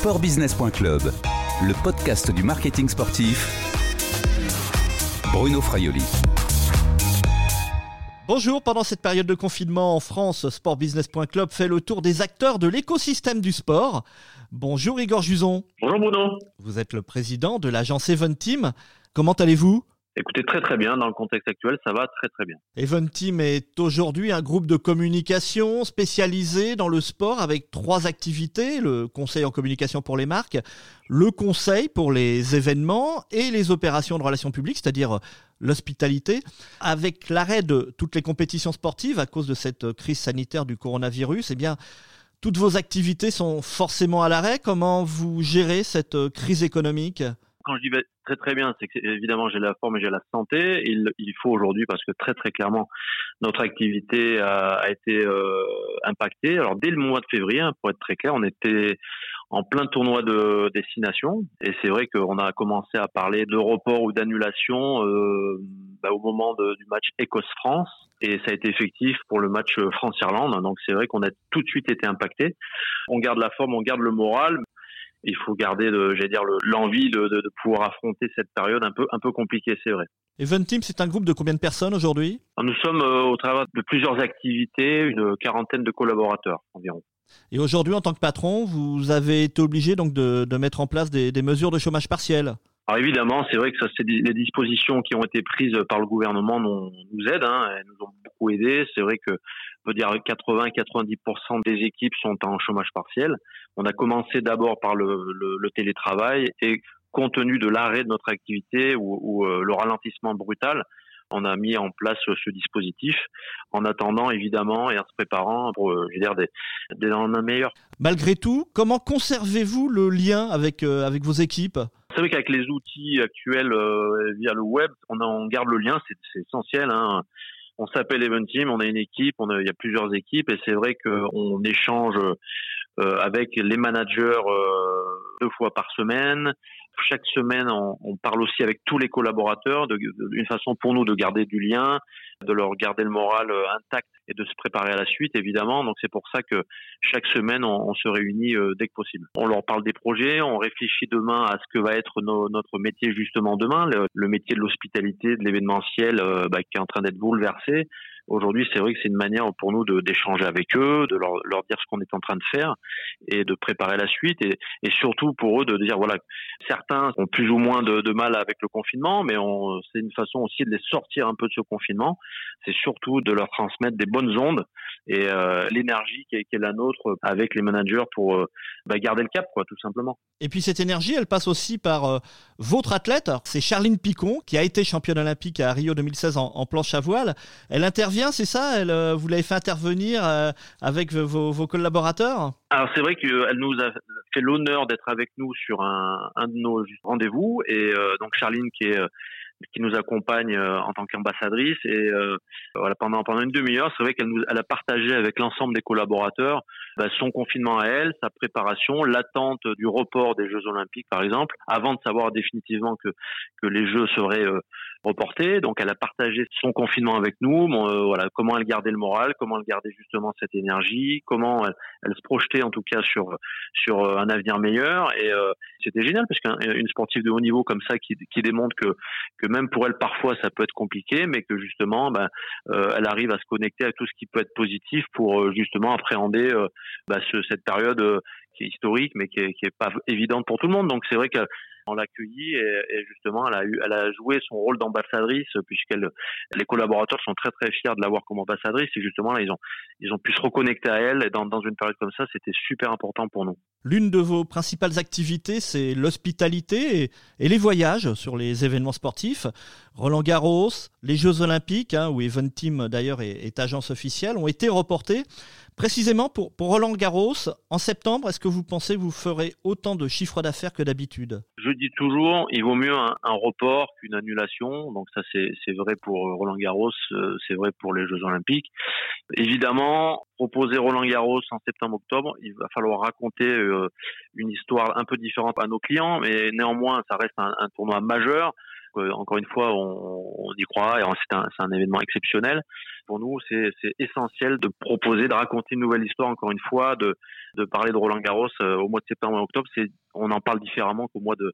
Sportbusiness.club, le podcast du marketing sportif. Bruno Fraioli. Bonjour, pendant cette période de confinement en France, sportbusiness.club fait le tour des acteurs de l'écosystème du sport. Bonjour Igor Juson. Bonjour Bruno. Vous êtes le président de l'agence Event Team. Comment allez-vous? Écoutez, très très bien. Dans le contexte actuel, ça va très très bien. Event Team est aujourd'hui un groupe de communication spécialisé dans le sport avec trois activités, le conseil en communication pour les marques, le conseil pour les événements et les opérations de relations publiques, c'est-à-dire l'hospitalité. Avec l'arrêt de toutes les compétitions sportives à cause de cette crise sanitaire du coronavirus, eh bien, toutes vos activités sont forcément à l'arrêt. Comment vous gérez cette crise économique? Quand je dis très très bien, c'est que évidemment j'ai la forme et j'ai la santé. Il, il faut aujourd'hui parce que très très clairement notre activité a, a été euh, impactée. Alors dès le mois de février, hein, pour être très clair, on était en plein tournoi de destination et c'est vrai qu'on a commencé à parler de report ou d'annulation euh, bah, au moment du match Écosse-France et ça a été effectif pour le match France-Irlande. Donc c'est vrai qu'on a tout de suite été impacté. On garde la forme, on garde le moral, il faut garder, j'allais dire, l'envie de, de, de, pouvoir affronter cette période un peu, un peu compliquée, c'est vrai. Event Team, c'est un groupe de combien de personnes aujourd'hui? Nous sommes euh, au travers de plusieurs activités, une quarantaine de collaborateurs environ. Et aujourd'hui, en tant que patron, vous avez été obligé donc de, de mettre en place des, des, mesures de chômage partiel alors évidemment, c'est vrai que les dispositions qui ont été prises par le gouvernement nous, aident, hein, elles nous ont beaucoup aidés. C'est vrai que on peut dire 80-90% des équipes sont en chômage partiel. On a commencé d'abord par le, télétravail et compte tenu de l'arrêt de notre activité ou, euh, le ralentissement brutal, on a mis en place ce dispositif en attendant évidemment et en se préparant pour euh, je veux dire des, des lendemains meilleurs. Malgré tout, comment conservez-vous le lien avec euh, avec vos équipes? C'est vrai qu'avec les outils actuels euh, via le web, on, garde le lien, c'est essentiel. Hein on s'appelle Event Team, on a une équipe, on a, il y a plusieurs équipes et c'est vrai qu'on échange euh, avec les managers euh, deux fois par semaine. Chaque semaine, on, parle aussi avec tous les collaborateurs, d'une façon pour nous de garder du lien, de leur garder le moral euh, intact et de se préparer à la suite, évidemment. Donc c'est pour ça que chaque semaine, on, se réunit euh, dès que possible. On leur parle des projets, on réfléchit demain à ce que va être no, notre métier justement demain, le, le métier de l'hospitalité, de l'événementiel euh, bah, qui est en train d'être bouleversé. Aujourd'hui, c'est vrai que c'est une manière pour nous d'échanger avec eux, de leur, dire ce qu'on est en train de faire et de préparer la suite et, surtout pour eux de dire voilà, certains ont plus ou moins de, mal avec le confinement, mais c'est une façon aussi de les sortir un peu de ce confinement. C'est surtout de leur transmettre des bonnes ondes et euh, l'énergie qui, qui, est la nôtre avec les managers pour euh, bah, garder le cap, quoi, tout simplement. Et puis cette énergie, elle passe aussi par euh, votre athlète. C'est Charline Picon qui a été championne olympique à Rio 2016 en, en planche à voile. Elle intervient, c'est ça Elle, euh, vous l'avez fait intervenir euh, avec vos, collaborateurs? Alors c'est vrai qu'elle nous a fait l'honneur d'être avec nous sur un, de nos rendez-vous et euh, donc Charline qui est qui nous accompagne en tant qu'ambassadrice et voilà pendant pendant une demi-heure c'est vrai qu'elle elle a partagé avec l'ensemble des collaborateurs bah, son confinement à elle sa préparation l'attente du report des Jeux Olympiques par exemple avant de savoir définitivement que que les Jeux seraient reportés donc elle a partagé son confinement avec nous. Bon, euh, voilà comment elle gardait le moral comment elle gardait justement cette énergie comment elle, elle se projetait en tout cas sur sur un avenir meilleur. Et euh, c'était génial parce qu'une sportive de haut niveau comme ça qui, qui démontre que que même pour elle parfois ça peut être compliqué, mais que justement ben, euh, elle arrive à se connecter à tout ce qui peut être positif pour euh, justement appréhender euh, ben, ce, cette période euh, qui est historique, mais qui est, qui est pas évidente pour tout le monde. Donc c'est vrai que on et, justement elle a joué son rôle d'ambassadrice puisqu'elle, les collaborateurs sont très très fiers de l'avoir comme ambassadrice et justement là ils ont, ils ont pu se reconnecter à elle et dans une période comme ça c'était super important pour nous. L'une de vos principales activités c'est l'hospitalité et, les voyages sur les événements sportifs. Roland Garros, les Jeux Olympiques hein, où Event Team d'ailleurs est, agence officielle ont été reportés. Précisément pour, Roland Garros, en septembre, est-ce que vous pensez que vous ferez autant de chiffre d'affaires que d'habitude? Je dis toujours, il vaut mieux un, un report qu'une annulation. Donc ça, c'est vrai pour Roland Garros, euh, c'est vrai pour les Jeux Olympiques. Évidemment, proposer Roland Garros en septembre-octobre, il va falloir raconter euh, une histoire un peu différente à nos clients, mais néanmoins, ça reste un, tournoi majeur encore une fois, on, y croit et c'est un, événement exceptionnel. Pour nous, c'est essentiel de proposer, de raconter une nouvelle histoire, encore une fois, de, parler de Roland Garros au mois de septembre et octobre. On en parle différemment qu'au mois de,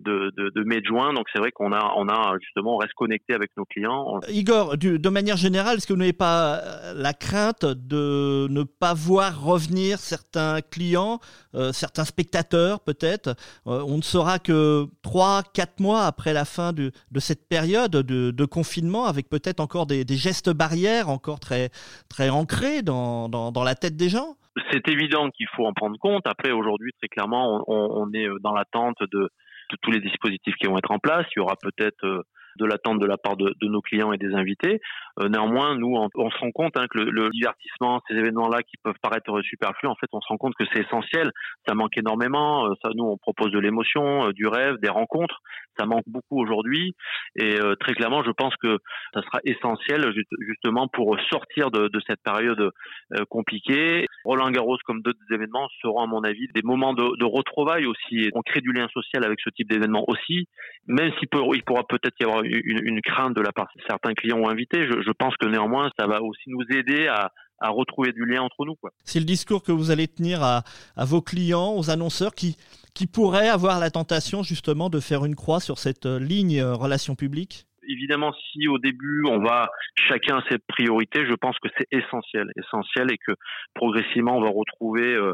de, de, de mai de juin. Donc c'est vrai qu'on a, on a justement, on reste connecté avec nos clients. Igor, de manière générale, est-ce que vous n'avez pas euh, la crainte de ne pas voir revenir certains clients, euh, certains spectateurs peut-être? Euh, On ne saura que 3-4 mois après la fin de, de cette période de, de confinement, avec peut-être encore des, des, gestes barrières encore très, très ancrés dans, dans, dans la tête des gens? C'est évident qu'il faut en prendre compte. Après, aujourd'hui, très clairement, on, on est dans l'attente de tous les dispositifs qui vont être en place. Il y aura peut-être euh, de l'attente de la part de, nos clients et des invités. Euh, néanmoins, nous, on, se rend compte hein, que le, divertissement, ces événements-là qui peuvent paraître superflus, en fait, on se rend compte que c'est essentiel. Ça manque énormément. Euh, ça, nous, on propose de l'émotion, du rêve, des rencontres. Ça manque beaucoup aujourd'hui. Et très clairement, je pense que ça sera essentiel justement pour sortir de, cette période compliquée. Roland Garros, comme d'autres événements, seront à mon avis des moments de, retrouvailles aussi. On crée du lien social avec ce type d'événement aussi, même s'il il pourra peut-être y avoir une, crainte de la part de certains clients ou invités. Je, pense que néanmoins, ça va aussi nous aider à, retrouver du lien entre nous. C'est le discours que vous allez tenir à, vos clients, aux annonceurs qui, qui pourraient avoir la tentation justement de faire une croix sur cette euh, ligne euh, relation publique évidemment, si au début on va chacun ses priorités, je pense que c'est essentiel, essentiel, et que progressivement on va retrouver euh,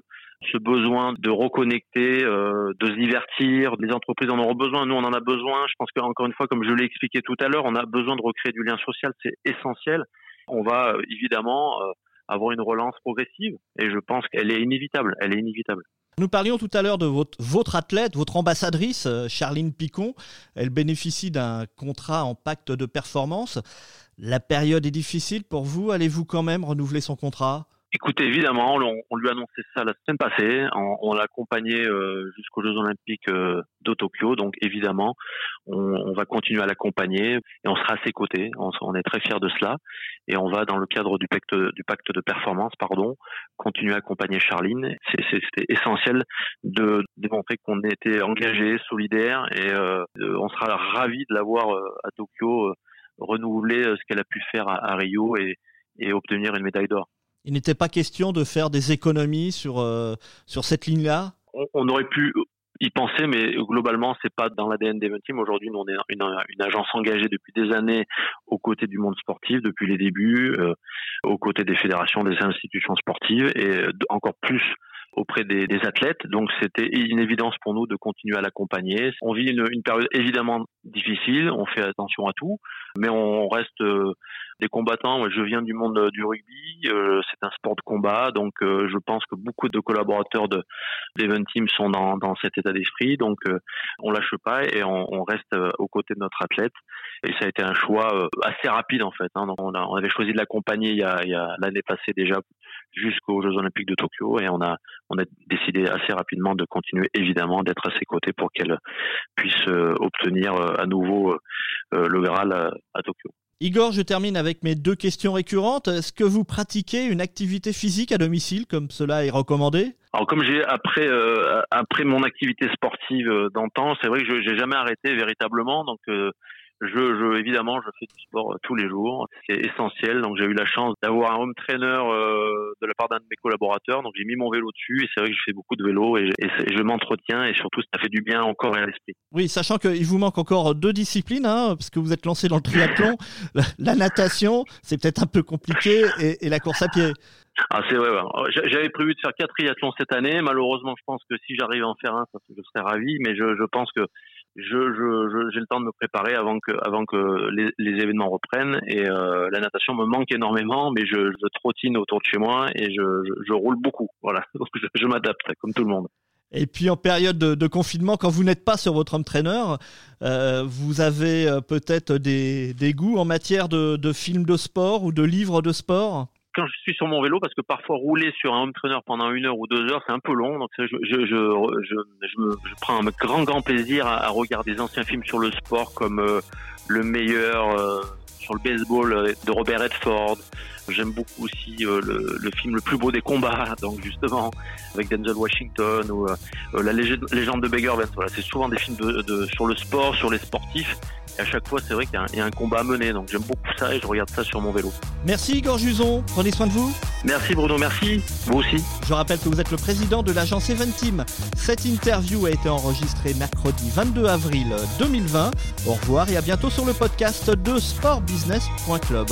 ce besoin de reconnecter, euh, de se divertir. Les entreprises en auront besoin, nous on en a besoin. Je pense qu'encore une fois, comme je l'ai expliqué tout à l'heure, on a besoin de recréer du lien social, c'est essentiel. On va euh, évidemment avoir une relance progressive et je pense qu'elle est inévitable. Elle est inévitable. Nous parlions tout à l'heure de votre, athlète, votre ambassadrice, Charline Picon. Elle bénéficie d'un contrat en pacte de performance. La période est difficile pour vous. Allez-vous quand même renouveler son contrat? Écoutez, évidemment, on, lui a annoncé ça la semaine passée. On, l'a accompagné euh, jusqu'aux Jeux Olympiques euh, de Tokyo. Donc, évidemment, on, va continuer à l'accompagner et on sera à ses côtés. On, est très fiers de cela. Et on va, dans le cadre du pacte, du pacte de performance, pardon, continuer à accompagner Charline. C'était essentiel de démontrer qu'on était engagé, solidaire. Et euh, on sera ravis de l'avoir à Tokyo renouveler ce qu'elle a pu faire à, Rio et, et obtenir une médaille d'or. Il n'était pas question de faire des économies sur, euh, sur cette ligne-là? On, aurait pu y penser, mais globalement, c'est pas dans l'ADN Team. Aujourd'hui, nous, on est une, une, agence engagée depuis des années aux côtés du monde sportif, depuis les débuts, euh, aux côtés des fédérations, des institutions sportives, et euh, encore plus auprès des, des athlètes. Donc c'était une évidence pour nous de continuer à l'accompagner. On vit une, une, période évidemment difficile, on fait attention à tout, mais on reste euh, des combattants. Je viens du monde euh, du rugby, euh, c'est un sport de combat, donc je pense que beaucoup de collaborateurs de l'Event Team sont dans, dans cet état d'esprit. Donc on lâche pas et on, on, reste aux côtés de notre athlète. Et ça a été un choix assez rapide en fait. Hein. on, on, avait choisi de l'accompagner il y a l'année passée déjà jusqu'aux Jeux Olympiques de Tokyo et on a on a décidé assez rapidement de continuer évidemment d'être à ses côtés pour qu'elle puisse obtenir à nouveau le Graal à Tokyo. Igor, je termine avec mes deux questions récurrentes. Est-ce que vous pratiquez une activité physique à domicile comme cela est recommandé? Alors comme j'ai après euh, après mon activité sportive euh, d'antan, c'est vrai que je j'ai jamais arrêté véritablement. Donc euh, je, je, évidemment, je fais du sport euh, tous les jours. C'est essentiel. Donc, j'ai eu la chance d'avoir un home trainer euh, de la part d'un de mes collaborateurs. Donc, j'ai mis mon vélo dessus et c'est vrai que je fais beaucoup de vélo et je, m'entretiens et surtout, ça fait du bien au corps et à l'esprit. Oui, sachant qu'il vous manque encore deux disciplines, hein, parce que vous êtes lancé dans le triathlon. la, natation, c'est peut-être un peu compliqué et, la course à pied. Ah, c'est vrai. J'avais prévu de faire quatre triathlons cette année. Malheureusement, je pense que si j'arrive à en faire un, je serais ravi. Mais je, je pense que je, je, j'ai le temps de me préparer avant que, avant que les, événements reprennent. Et euh, la natation me manque énormément, mais je, trottine autour de chez moi et je, roule beaucoup. Voilà, donc je, m'adapte comme tout le monde. Et puis en période de, de confinement, quand vous n'êtes pas sur votre trainer, euh, vous avez euh, peut-être des, des goûts en matière de, de films de sport ou de livres de sport? Quand je suis sur mon vélo, parce que parfois rouler sur un home trainer pendant une heure ou deux heures, c'est un peu long. Donc je, je, je, je, prends un grand, grand plaisir à, regarder des anciens films sur le sport comme euh, Le meilleur, euh, sur le baseball euh, de Robert Redford, J'aime beaucoup aussi le, le, film Le plus beau des combats, donc justement avec Denzel Washington ou La légende de Beggar Voilà, c'est souvent des films de, de, sur le sport, sur les sportifs. Et à chaque fois, c'est vrai qu'il y, a un combat à mener. Donc j'aime beaucoup ça et je regarde ça sur mon vélo. Merci Igor Juson. Prenez soin de vous. Merci Bruno, merci. Vous aussi. Je rappelle que vous êtes le président de l'agence Eventim. Cette interview a été enregistrée mercredi 22 avril 2020. Au revoir et à bientôt sur le podcast de sportbusiness.club.